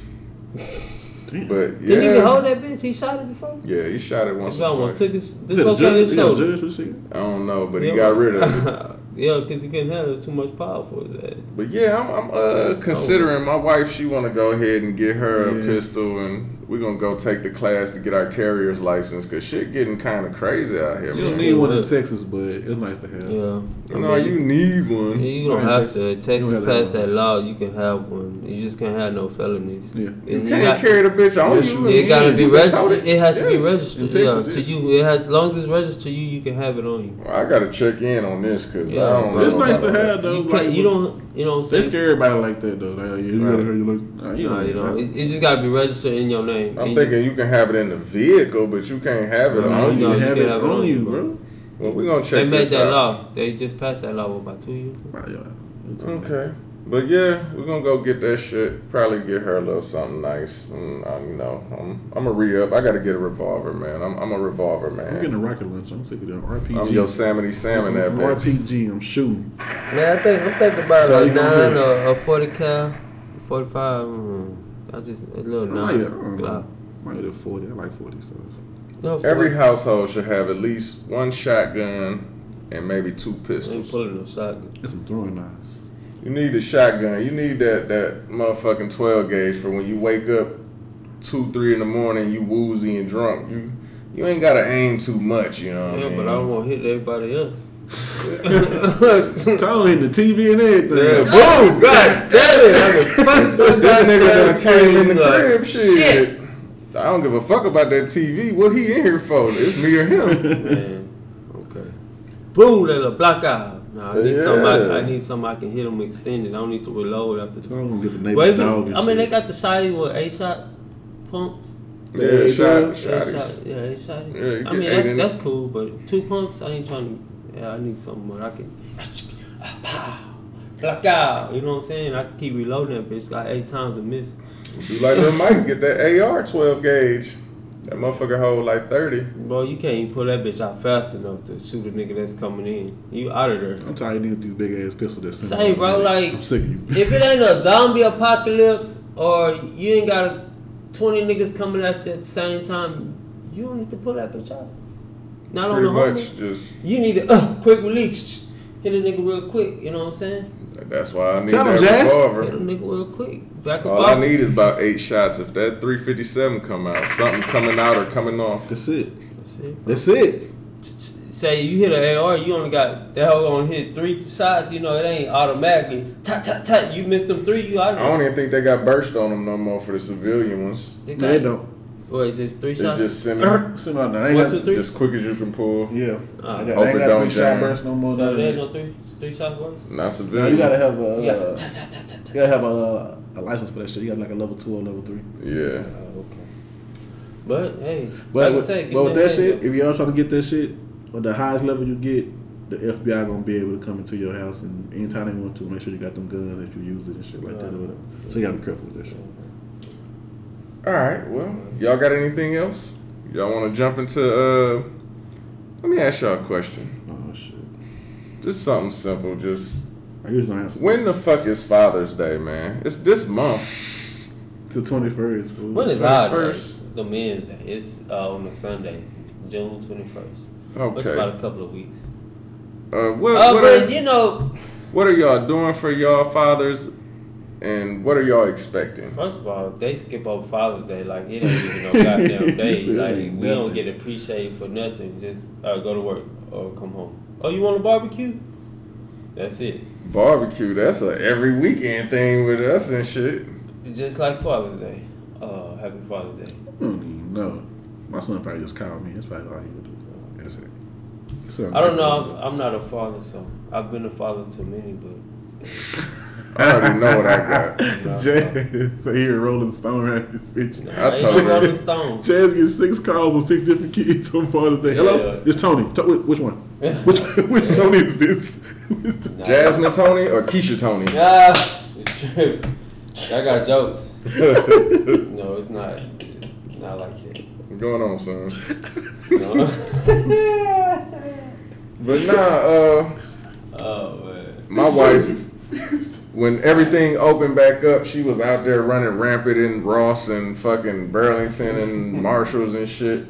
But Didn't he even hold that bitch? He shot it before. Yeah, he shot it once He or twice. Took his To the dislocated judge, his he got a shoulder. judge receipt. I don't know, but he Yeah, got rid of it. yeah, because he couldn't handle too much power for his ass. But yeah, I'm, I'm uh, considering my wife. She want to go ahead and get her a pistol, and we're gonna go take the class to get our carrier's license. Cause shit getting kind of crazy out here. You man. don't need one in Texas, but it's nice to have. Yeah. I No, mean, you need one. Yeah, you don't have Texas. to. You don't Texas have to passed have that law. You can have one. You just can't have no felonies. Yeah. And You you can't got- carry the bitch on Yes, you. you It gotta be can registered. tote It has to be registered. In yeah, Texas, to you. It has, as long as it's registered to you, you can have it on you. Well, I gotta check in on this because Yeah, I don't. bro. It's know nice to have though. You, like, you don't. You know what I'm They scare everybody like that though. Like, yeah, you Right. gotta hurt your license. Nah, you Nah, you know, it, it just gotta be registered in your name. I'm thinking you can have it in the vehicle, but you can't have it No, on you you. no, can you have can it have it on on you, you, bro. Well, we're gonna check. They check made this that out. law. They just passed that law about two years ago. Right, yeah. Okay. But yeah, we're gonna go get that shit. Probably get her a little something nice. And I, you know, I'm, I'm a re up. I gotta get a revolver, man. I'm, I'm a revolver, man. I'm getting a rocket launcher. I'm sick of that RPG. I'm Yosemite Salmon that I'm bitch. RPG. I'm shooting. Man, I think I'm thinking about So a nine or a forty cal, forty five. Mm, I just a little I like nine. it. I don't know. Glock. Might do 40. I like 40 stars. No, Every 40. household should have at least one shotgun and maybe two I ain't pistols. pulling no shotgun. It's some throwing knives. You need a shotgun. You need that that motherfucking twelve gauge for when you wake up two, three in the morning, you woozy and drunk. You you ain't gotta aim too much, you know what Yeah, I mean? but I don't want to hit everybody else. Tone hitting the TV and everything. Yeah, boom! God damn it! I'm This nigga done came in the Like, crib, shit. I don't give a fuck about that TV. What he in here for? It's me or him. Man, okay. Boom! Let a block out. Nah, I need Yeah. something. I, I need something I can hit them extended. I don't need to reload after. Tone gonna get the neighbor Well, if dog it- I mean, they got the shotty with a shot. pumps. Yeah, They shot, do. Yeah, shotties. shot, yeah, they shot. Yeah, I mean, that's, that's cool, but two pumps, I ain't trying to. Yeah, I need something more. I can. Pow, clock out. You know what I'm saying? I keep reloading that bitch like eight times a miss. Do like that Mike get that AR 12 gauge. That motherfucker hold like 30. Bro, you can't even pull that bitch out fast enough to shoot a nigga that's coming in. You out of there. I'm tired of niggas with these big ass pistols. That's Say, bro, like- I'm sick of you. If it ain't a zombie apocalypse or you ain't got a 20 niggas coming at you at the same time, you don't need to pull that bitch out. Not on Pretty the much homie. just, You need to uh, quick release. Hit a nigga real quick. You know what I'm saying? That's why I need Tell 'em, that Jazz. Hit a revolver. nigga real quick. Back All off. I need is about eight shots. If that 357 come out, something coming out or coming off. That's it. That's it. That's it. Say you hit an AR, you only got that hoe only hit three shots. You know it ain't automatically. Tut tut tut. You missed them three. You out of I don't even think they got burst on them no more for the civilian ones. They No, they don't. Wait, just three It's shots. just semi, Send out now. They One, ain't two, three. just quick as you can pull. Yeah. Ah. they got, Hope they ain't got don't three shot jam. bursts no more. So than there ain't that. no three three shots worse. Not No, civilian. you gotta have a. You got Uh, you gotta have a, a license for that shit. You got like a level two or level three. Yeah. Oh, okay. But hey, But, like I with, said, but with that shit, shit, if y'all trying to get that shit, with the highest level you get, the FBI gonna be able to come into your house and anytime they want to, make sure you got them guns that you use it and shit like that or whatever. So you gotta be careful with that shit. All right. Well, y'all got anything else? Y'all want to jump into? uh Let me ask y'all a question. Oh shit. Just something simple. Just I usually don't answer. when the fuck is Father's Day, man? It's this month. to twenty first. when is It's our day? 21st. The men's day. It's uh, on a Sunday, June twenty first. It's Okay. about a couple of weeks. Uh, what, Uh, what, but are, you know, what are y'all doing for y'all fathers, and what are y'all expecting? first of all, they skip over Father's Day like it ain't even no goddamn day. Like ain't we don't get appreciated for nothing. Just uh, go to work or come home. Oh, you want a barbecue? That's it. Barbecue. That's a every weekend thing with us and shit. Just like Father's Day. Uh, happy Father's Day. I don't even know. My son probably just called me. That's probably all he would do. That's it. So I don't know. I'm, I'm not a father, so I've been a father to many, but I already know what I got. Jazz, so here Rolling Stone around this bitch. I told shit her. Rolling Stone. Jazz gets six calls on six different kids on Father's Day. Hello, Yeah. it's Tony. To- which one? Which which Tony is this? Jasmine Tony or Keisha Tony? Ah, it's true. I got jokes. No, it's not. It's not like that. What's going on, son? No. But nah, uh, oh man. my wife, when everything opened back up, she was out there running rampant in Ross and fucking Burlington and Marshalls and shit.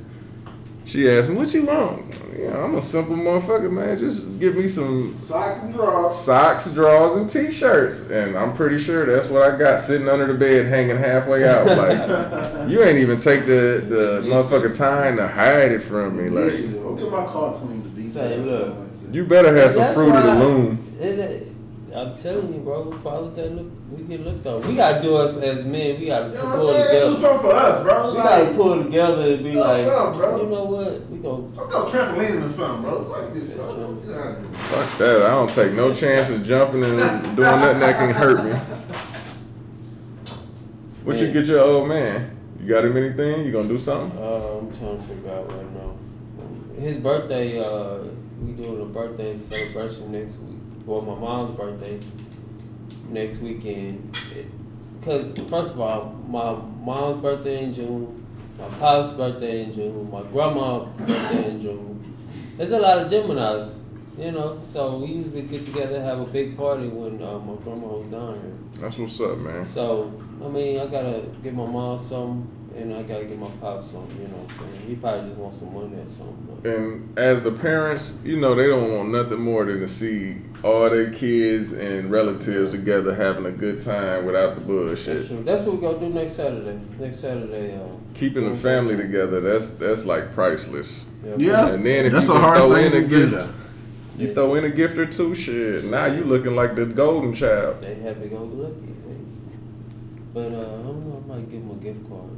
She asked me, "What you want?" Yeah, I'm a simple motherfucker, man. Just give me some Socks and drawers. socks, drawers, and t-shirts, and I'm pretty sure that's what I got sitting under the bed, hanging halfway out. Like, you ain't even take the the motherfucker time to hide it from me. Like, I'll get my car cleaned. Say, look. you better have some That's fruit of the why- loom. It, it, I'm telling you, bro. Father's Day, look, we get looked on. We gotta do us as men. We gotta pull together. something for us, bro. We gotta pull together and be Do like, something, bro. you know what? We go. Let's go trampoline or something, bro. Fuck this, bro. Fuck that. I don't take no chances jumping and doing nothing that can hurt me. What you get your old man? You got him anything? You gonna do something? Uh, I'm trying to figure out right now. His birthday, uh, we doing a birthday celebration next week. Well, my mom's birthday next weekend. Cause first of all, my mom's birthday in June, my pop's birthday in June, my grandma's birthday in June. There's a lot of Gemini's, you know. So we usually get together and have a big party when uh, my grandma was down here. That's what's up, man. So, I mean, I gotta give my mom some, and I gotta give my pop some, you know what I'm saying? He probably just wants some money or something. But And as the parents, you know, they don't want nothing more than to see all their kids and relatives together having a good time without the that's bullshit. true. That's what we're gonna do next Saturday. Next Saturday, uh, Keeping the family together, that's that's like priceless. Yeah, And then if that's you a hard throw thing in to a get. gift, you throw in a gift or two, shit. Now you looking like the golden child. They happy go lucky. man. But uh, I don't know. I might give him a gift card.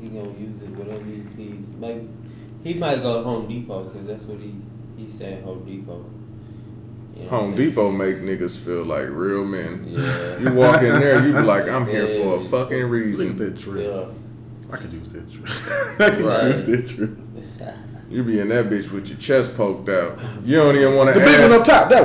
He gonna use it whatever he please. Maybe he might go to Home Depot because that's what he he stay at Home Depot. You know Home? Depot make niggas feel like real men. Yeah. You walk in there, you be like, I'm here Yeah. for a fucking Look at reason. that trip. Yeah. I could use that drill. I could Right. use that drill. You be in that bitch with your chest poked out. You don't even want to The big one up top, that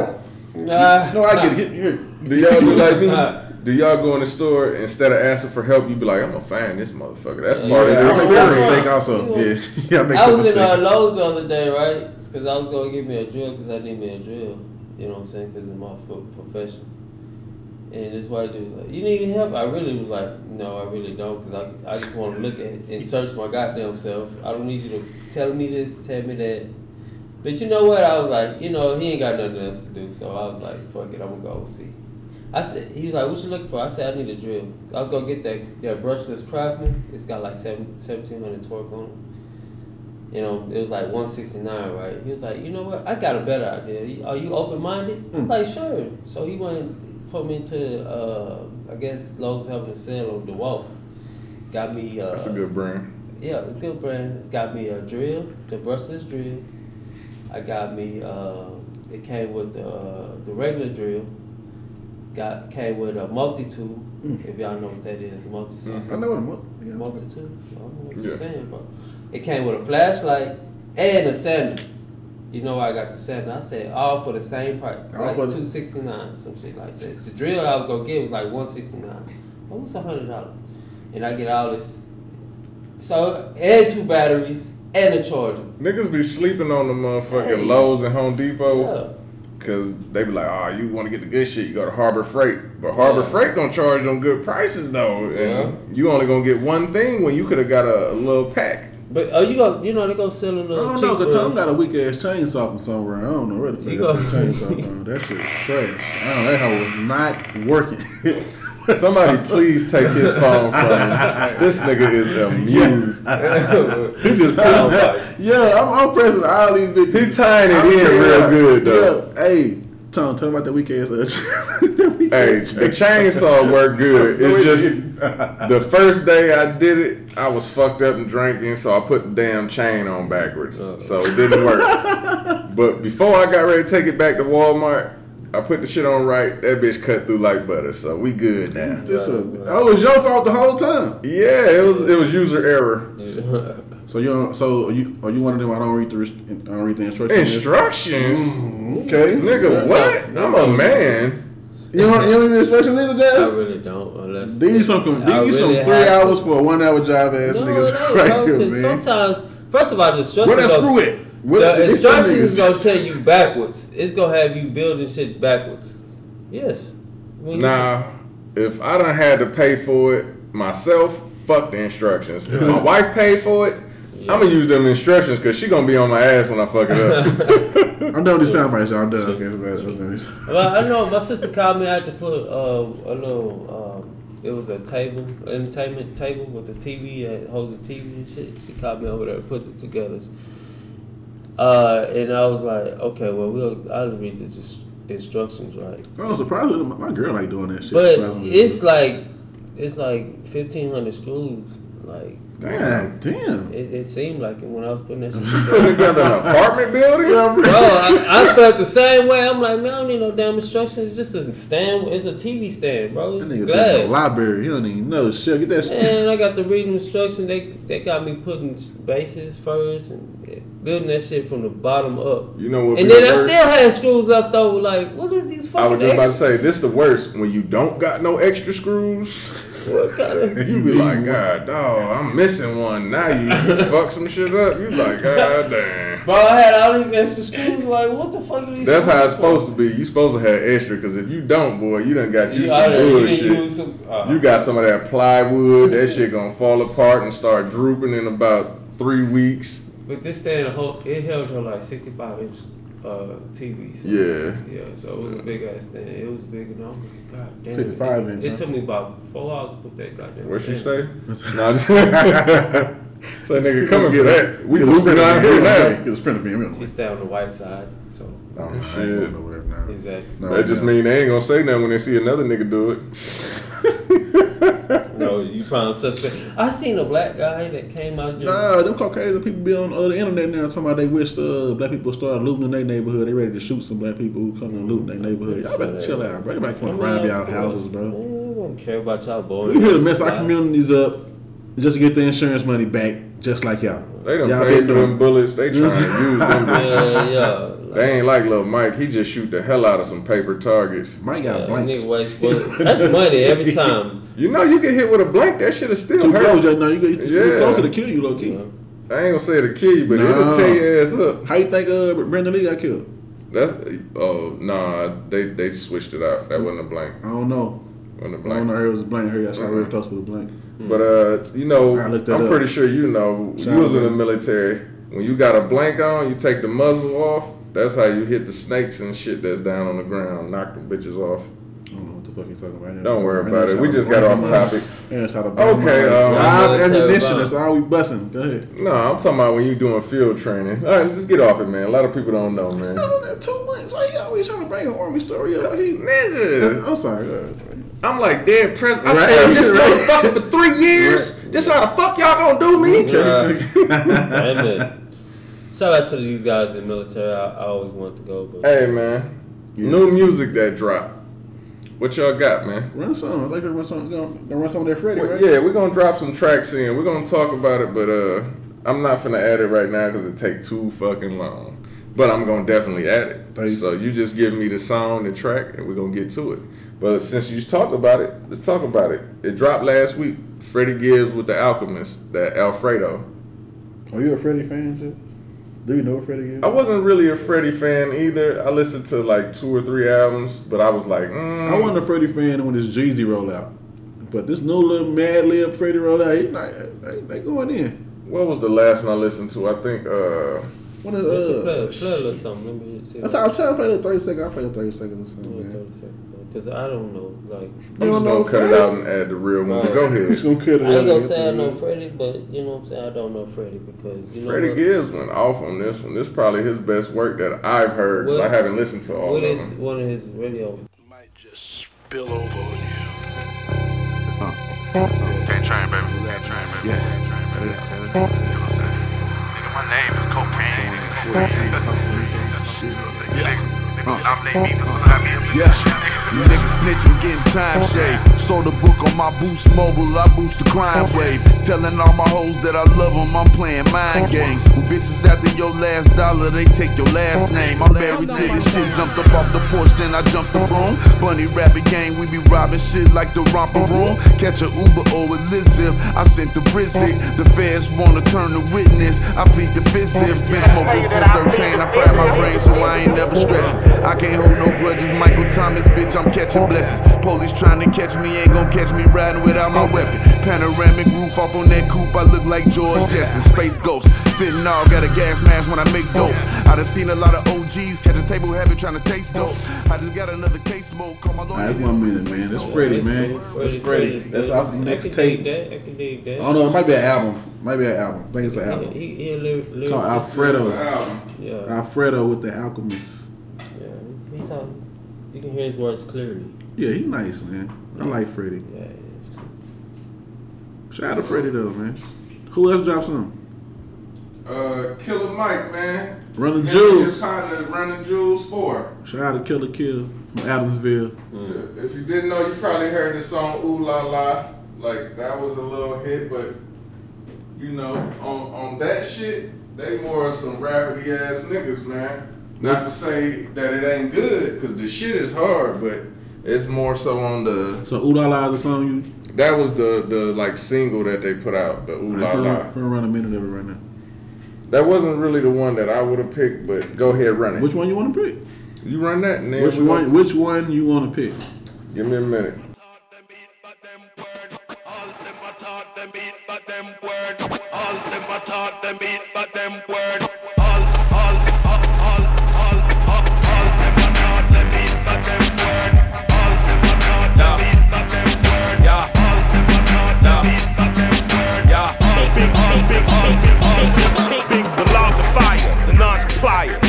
one. Nah, No, I get it. Get, here. Do y'all do like me? Do y'all go in the store instead of asking for help, you be like, I'm gonna find this motherfucker. That's part Yeah, of make the that experience. mistake also. Yeah, yeah, I make I that was in uh. Lowe's the other day, right? Because I was going to give me a drill because I need me a drill. You know what I'm saying? Because of my profession. And this white dude like, You need help? I really was like, No, I really don't because I, I just want to look at and search my goddamn self. I don't need you to tell me this, tell me that. But you know what? I was like, You know, he ain't got nothing else to do. So I was like, Fuck it, I'm to go see. I said, he was like, what you looking for? I said, I need a drill. I was gonna get that, that brushless Craftsman. It's got like seven, 1700 torque on it. You know, it was like 169, right? He was like, you know what? I got a better idea. Are you open minded? I'm like, sure. So he went and put me into, uh, I guess Lowe's having a sale on DeWalt. Got me. Uh, That's a good brand. yeah, it's a good brand. Got me a drill, the brushless drill. I got me. Uh, it came with the uh, the regular drill. Got came with a multi tool. If y'all know what that is, a multi tool. I know what up. Yeah, Multi tool. I don't know what you're saying, bro. It came with a flashlight and a sander. You know why I got the sander? I said all for the same price, All like two sixty nine, some shit like that. The drill I was gonna get was like one sixty nine. Almost a hundred dollars, and I get all this. So and two batteries and a charger. Niggas be sleeping on the motherfucking Hey. Lowe's and Home Depot. Yeah. Cause they be like, oh, you want to get the good shit, you go to Harbor Freight. But Harbor Yeah. Freight gonna charge them good prices though, and Yeah. you only gonna get one thing when you could have got a, a little pack. But oh, you go, you know they go sell a uh, I little. don't know, cause Tom got a weak ass chainsaw from somewhere. I don't know where the fuck that chainsaw from. That shit is trash. I don't know, that hoe was not working. Somebody please take his phone from him. This nigga is amused. He just couldn't- yeah, I'm, I'm pressing all these bitches. He tying it I'm in real good though. Yeah, hey, Tom, tell me about that weak ass. Uh, that Hey, the chainsaw worked good. It's just the first day I did it, I was fucked up and drinking, so I put the damn chain on backwards, so it didn't work. but before I got ready to take it back to Walmart, I put the shit on right. That bitch cut through like butter, so we good now. This a, oh, it was your fault the whole time. Yeah, it was it was user error. So you don't, so are you are you one of them? I don't read the I don't read the instructions. Instructions, mm-hmm. Okay, nigga. What? I'm a man. You don't, you don't read the instructions either, I really don't, unless These some com- I these some three have to- hours for a one hour job ass No, niggas no, right no, here, 'cause man. sometimes, first of all, the instructions. Where that screw at? Where the instructions is gonna tell you backwards. It's gonna have you building shit backwards. Yes. When you- Now, if I done had to pay for it myself, fuck the instructions. If my wife paid for it, I'm gonna use them instructions because she gonna be on my ass when I fuck it up. I'm done with this sound bites, y'all. I'm done. Okay, so that's- I'm done this. Well, I know my sister called me. I had to put uh, a little. Um, it was a table, entertainment table with a TV that holds a TV and shit. She called me over there to put it together. Uh, and I was like, okay, well, we'll I'll read the just instructions right. I was surprised my my girl like doing that shit. But it's like it's like fifteen hundred screws. Like God damn. it, it seemed like it when I was putting that shit together. together an apartment building? Bro, I, I felt the same way. I'm like, man, I don't need no damn instructions. It's just a stand. It's a TV stand, bro. That nigga been in the glass. library. He don't even know shit. Get that shit. And I got the reading instruction. They they got me putting bases first and building that shit from the bottom up. You know what? And then the I still had screws left over. Like, what are these fucking? I was fucking just about to say this the worst when you don't got no extra screws. What kind of? You be like, God, dog, I'm missing one. Now you, you fuck some shit up. You like, God damn. Bro, I had all these extra screws. Like, what the fuck are these? That's how it's screws supposed to be. You supposed to have extra because if you don't, boy, you done got you, You, some I done- you bullshit. some. Uh, You got some of that plywood. That shit gonna fall apart and start drooping in about three weeks. But this stand, it held her like 65 inch uh, TV. So, Yeah. Yeah, so it was a big ass thing. It was big and all. God damn. 65 it, inch, It huh? took me about four hours to put that goddamn. Where she stand. stay? no, just say nigga coming for that. We Get a moving sprinter out van. here now. Get a sprinter van. She stay on the white side. So Oh, I ain't Shit. going over there now. exactly. No, That just no. mean they ain't gonna say nothing when they see another nigga do it. No, you found suspect. I seen a black guy that came out of jail. Nah, them Caucasian people be on uh, the internet now talking about they wish uh, black people start looting in their neighborhood. They ready to shoot some black people who come and loot in their neighborhood. Y'all better chill out, bro. Everybody come I mean, around y'all houses, bro. Man, we don't care about y'all boys. We here to mess our communities up. Just to get the insurance money back, just like y'all. They done y'all paid been for them bullets. They trying to use them. Yeah, yeah. They ain't like little Mike. He just shoot the hell out of some paper targets. Mike got Yeah, blanks. nigga money. That's money every time. You know, you get hit with a blank. That shit is still Too hurt. close, yeah, no, you get you Yeah. closer to kill you, low key. I ain't gonna say to kill you, but it'll Nah. tear your ass up. How you think uh Brandon Lee got killed? That's oh nah. They they switched it out. That wasn't a blank. I don't know. Wasn't a I don't blank. know. I heard it was a blank. I heard I shot real Mhm. close with a blank. But uh, you know, I looked that I'm up. pretty sure you know. Shout you was in the military. When you got a blank on, you take the muzzle off. That's how you hit the snakes and shit that's down on the ground. Knock them bitches off. I don't know what the fuck you talking about. Don't worry I about it. We just got off bomb topic. Yeah, to Okay, um, Live military ammunition. bomb. That's all we busting. Go ahead. No, I'm talking about when you doing field training. All right, just get off it, man. A lot of people don't know, man. I man. was on there two months. Why you always trying to bring an army story up? He, Nigga, I'm sorry. I'm like dead president. I Right, served this right. motherfucker for three years. This how the fuck y'all gonna do me? Yeah. Shout out to these guys in the military. I, I always wanted to go, but Hey, man. New music that dropped. What y'all got, man? run some. I think run some. Gonna, gonna run some of that Freddie, Well, right? yeah, we're gonna drop some tracks in. We're gonna talk about it, but uh, I'm not gonna add it right now because it take too fucking long. But I'm gonna definitely add it. Thanks. So you just give me the song and track, and we're gonna get to it. But since you talked about it, let's talk about it. It dropped last week. Freddie Gibbs with the Alchemist, that Alfredo. Are you a Freddie fan, Chips? Do you know what Freddie is? I wasn't really a Freddie fan either. I listened to like two or three albums, but I was like, mm, I wasn't a Freddie fan when this Jeezy roll out. But this new little Madlib Freddie roll out, he like, they, they going in. what was the last one I listened to? I think uh, One of play, uh, play a little something. Let me see. that's how I was trying to play the 30 seconds. I played the 30 seconds or something, man. Because I don't know. Like, I'm You just don't know gonna cut it out and add the real one. Go ahead. He's gonna cut it I ain't gonna say I know Freddie, but you know what I'm saying? I don't know Freddie because, you know Freddie what? Gibbs went off on this one. This is probably his best work that I've heard 'cause What- I haven't listened to all What of is them. one of his radio? might just spill over on you. Uh, Can't train, baby. Can't train, baby. Yeah. Can't train, baby. Yeah. You know what I'm saying? Nigga, my name is cocaine. Nominate me for Uh, uh, some uh, happy Yeah, you niggas snitching, getting time shade. Sold a book on my boost mobile, I boost the crime wave. Telling all my hoes that I love them, I'm playing mind games. When bitches after your last dollar, they take your last name. I'm married to this shit, jumped up off the porch, then I jumped the room. Bunny rabbit gang, we be robbing shit like the romper room. Catch a Uber or a Lizip, I sent the Brizzic. The feds wanna turn the witness, I plead the fifth if. Been smoking since 13, I fried my brain so I ain't never stressing. I can't hold no grudges, Michael Thomas, bitch, I'm catching blessings. Police trying to catch me, ain't gon' catch me riding without my weapon. Panoramic roof off on that coupe, I look like George Jetson. Space Ghost, fentanyl, got a gas mask when I make dope. I done seen a lot of OGs catch a table heavy trying to taste dope. I just got another case smoke, call my lawyer. Alright, that's one minute, man. That's Freddie, man. That's Freddie. That's off the next tape. dig that. I can dig that. Oh, I don't know. It might be an album. Might be an album. I think it's an album. He, he, he a lyric, lyric Called Alfredo. Yeah, Alfredo with the Alchemist. Yeah. He, he talk. You can hear his words clearly. Yeah, he nice, man. I like Freddie. Yeah, it's cool. Shout out to Freddie though, man. Who else dropped some? Uh, Killer Mike, man. Running Him and Jules. His partner, Run the Jewels 4. Shout out to Killer Kill from Adamsville. If you didn't know, you probably heard the song Ooh La La. Like, that was a little hit, but, you know, on, on that shit, they more some rapidy ass niggas, man. Not to say that it ain't good, because the shit is hard, but it's more so on the. So Ooh La La is a song you. That was the, the like, single that they put out, the Ooh La I'm La. gonna a minute of it right now. That wasn't really the one that I would have picked, but go ahead, run it. Which one you want to pick? You run that, and then Which one? gonna- Which one you want to pick? Give me a minute. The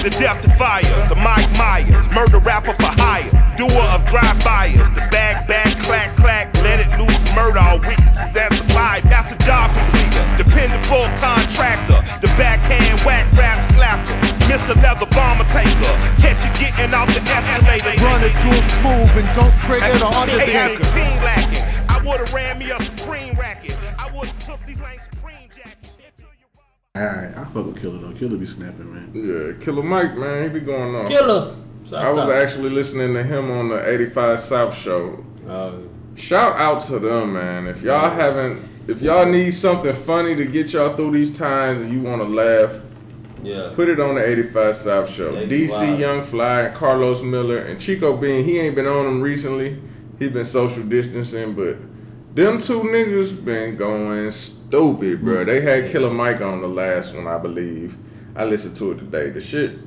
the death defier, the Mike Myers, murder rapper for hire, doer of drive-bys, the bag bag clack clack, let it loose, murder all witnesses as alive. That's a job completer, dependable contractor, the backhand whack rap slapper, Mr. Leather Bomber taker, catch you getting off the escalator. Run it real smooth and don't trigger the under Hey, anchor. 18 lacking. I would've ran me a supreme racket. I would've took these Lane Supreme jacket. Alright, I fuck with Killer though. Killer be snapping, man. Yeah, Killer Mike, man, he be going on. Killer. I was actually listening to him on the 85 South show. Oh, Shout out to them, man. If y'all haven't, if y'all need something funny to get y'all through these times and you want to laugh, yeah. put it on the 85 South show. Yeah, DC wild. Young Fly and Carlos Miller and Chico Bean. He ain't been on them recently. He been social distancing, but them two niggas been going stupid, bro. Mm. They had Killer Mike on the last one, I believe. I listened to it today. The shit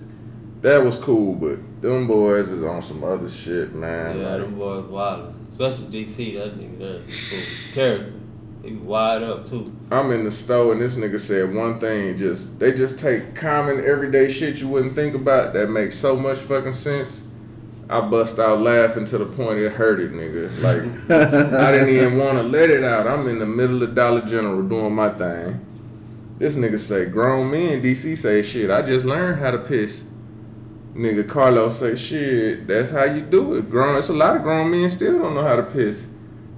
that was cool, but them boys is on some other shit, man. Yeah, Like, them boys wild. Especially DC, that nigga that Cool. Character. He wide up too. I'm in the store and this nigga said one thing. Just they just take common everyday shit you wouldn't think about that makes so much fucking sense. I bust out laughing to the point it hurted, nigga. Like I didn't even want to let it out. I'm in the middle of Dollar General doing my thing. This nigga say grown men. DC say shit. I just learned how to piss. Nigga Carlos say shit. That's how you do it. Grown. It's a lot of grown men still don't know how to piss.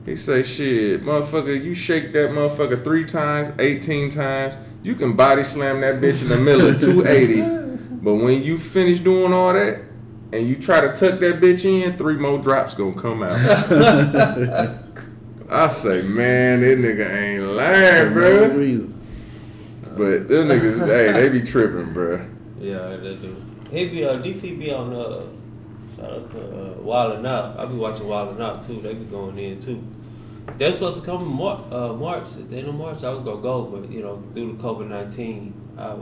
He say, shit, motherfucker, you shake that motherfucker three times, 18 times, you can body slam that bitch in the middle of 280. But when you finish doing all that and you try to tuck that bitch in, three more drops gonna come out. I say, man, this nigga ain't lying, No bro. reason. But them niggas, hey, they be tripping, bro. Yeah, they do. He be uh, DC be on uh shout out to uh, Wildin' Out. I be watching Wildin' Out too. They be going in too. They're supposed to come in Mar- uh, March. At the end of March, I was gonna go, but you know, due to COVID nineteen, I,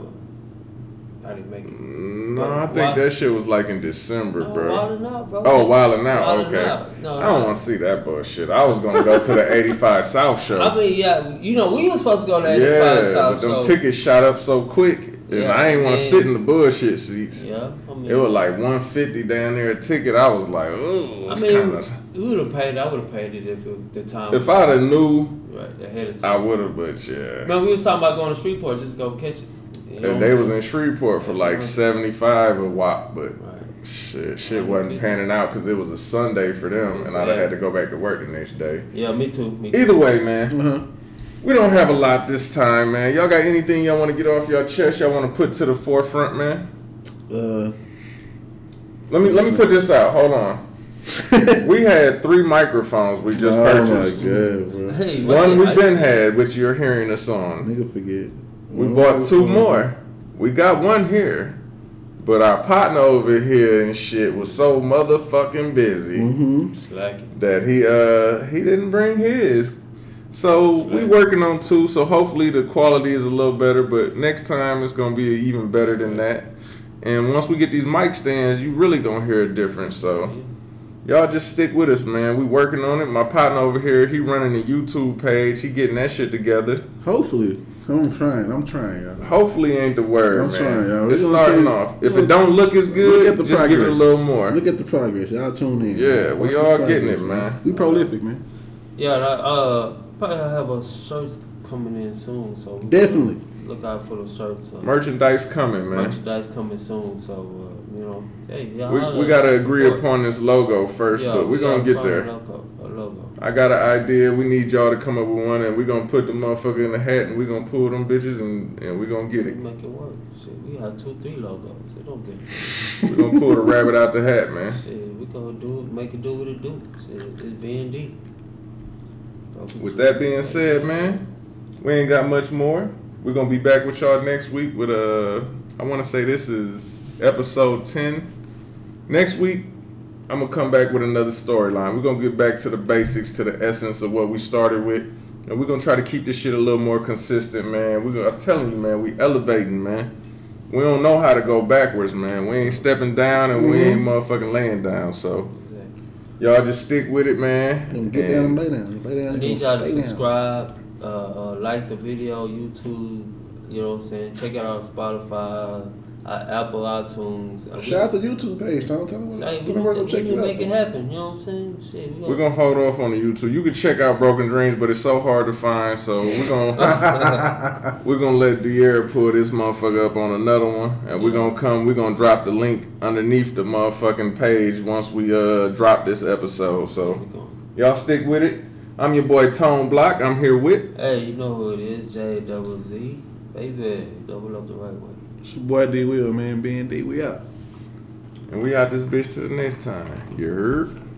I didn't make it. Mm, no, I think that shit was like in December, No, bro. Wildin' Out, bro. Oh, Wildin' Out, Wildin' okay. Out. No, I don't no. want to see that bullshit. I was gonna go to the 85 South show. I mean, yeah, you know, we was supposed to go to 85 yeah, South, but them so tickets shot up so quick, and Yeah, I ain't want to sit in the bullshit seats. yeah, I mean, It was like 150 down there a ticket. I was like, oh, I it's mean, kind of. we would have paid. I would have paid it if it, the time. If I'd have knew, right ahead of time, I would have, but yeah. Man, we was talking about going to Shreveport just to go catch it. You know And they I'm was in Shreveport for like 75 a wop, but Right. shit, shit wasn't panning out because it was a Sunday for them, and I'd have had to go back to work the next day. Yeah, me too. Me too. Either way, man. Uh-huh. We don't have a lot this time, man. Y'all got anything y'all want to get off your chest? Y'all want to put to the forefront, man? Uh, Let me let me put this out. Hold on. we had three microphones we just oh my purchased. god, bro. Hey, One we've been had, which you're hearing us on. Nigga forget. We One bought two microphone. more. We got one here. But our partner over here and shit was so motherfucking busy Mm-hmm. That he uh he didn't bring his. So we working on two, so hopefully the quality is a little better, but next time it's gonna be even better than that. And once we get these mic stands, you really gonna hear a difference. So y'all just stick with us, man. We working on it. My partner over here, he running a YouTube page. He getting that shit together. Hopefully, I'm trying. I'm trying, y'all. Hopefully ain't the word, I'm man. trying, y'all. It's We gonna starting see- off. If gonna- it don't look as good, Look good, at the just progress. give it a little more. Look at the progress. Y'all tune in. Yeah, we Watch all getting it, man. We prolific, man. Yeah, that, uh, probably have a shirts coming in soon, so Definitely. look out for those shirts. Uh, Merchandise coming, man. merchandise coming soon, so uh, you know, hey, y'all We, we gotta agree support. upon this logo first, Yeah, but we're we gonna get there. A logo, a logo. I got an idea. We need y'all to come up with one, and we're gonna put the motherfucker in the hat, and we're gonna pull them bitches, and, and we're gonna get it. make it work. Shit, we have two, three logos. It don't get. We're gonna pull the rabbit out the hat, man. Shit, we gonna do it, make it do what it do. Shit, it's being deep. With that being said, man, we ain't got much more. We're gonna be back with y'all next week with uh I wanna say this is episode ten. Next week, I'm gonna come back with another storyline. We're gonna get back to the basics, to the essence of what we started with. And we're gonna try to keep this shit a little more consistent, man. We're gonna I'm telling you, man, we elevating, man. We don't know how to go backwards, man. We ain't stepping down and we ain't motherfucking laying down. So y'all just stick with it, man. And get And- down and lay down. Lay down. I need y'all to subscribe, uh, uh, like the video, YouTube. You know what I'm saying? Check it out on Spotify, uh, Apple iTunes. Uh, Shout out the YouTube page, Tom. Tell them hey, we, we, check make out, it happen. You know what I'm saying? Shit, we are gonna hold off on the YouTube. You can check out Broke N Dreamz, but it's so hard to find. So we're gonna we're gonna let De'Ara pull this motherfucker up on another one, and yeah. we're gonna come. We're gonna drop the link underneath the motherfucking page once we uh drop this episode. So y'all stick with it. I'm your boy Tone Block. I'm here with. Hey, you know who it is? J Double Z. Baby, double up the right way. It's your boy D Will, man. Being D, we out. And we out this bitch till the next time. You heard?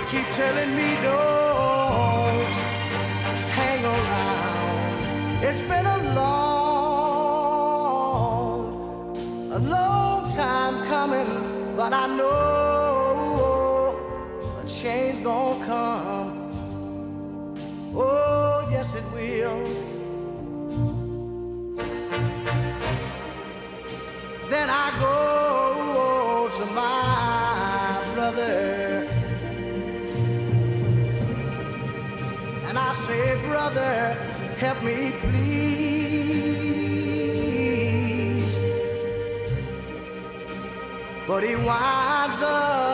They keep telling me don't hang around. It's been a long, a long time coming, but I know. say, brother, help me please. But he winds up.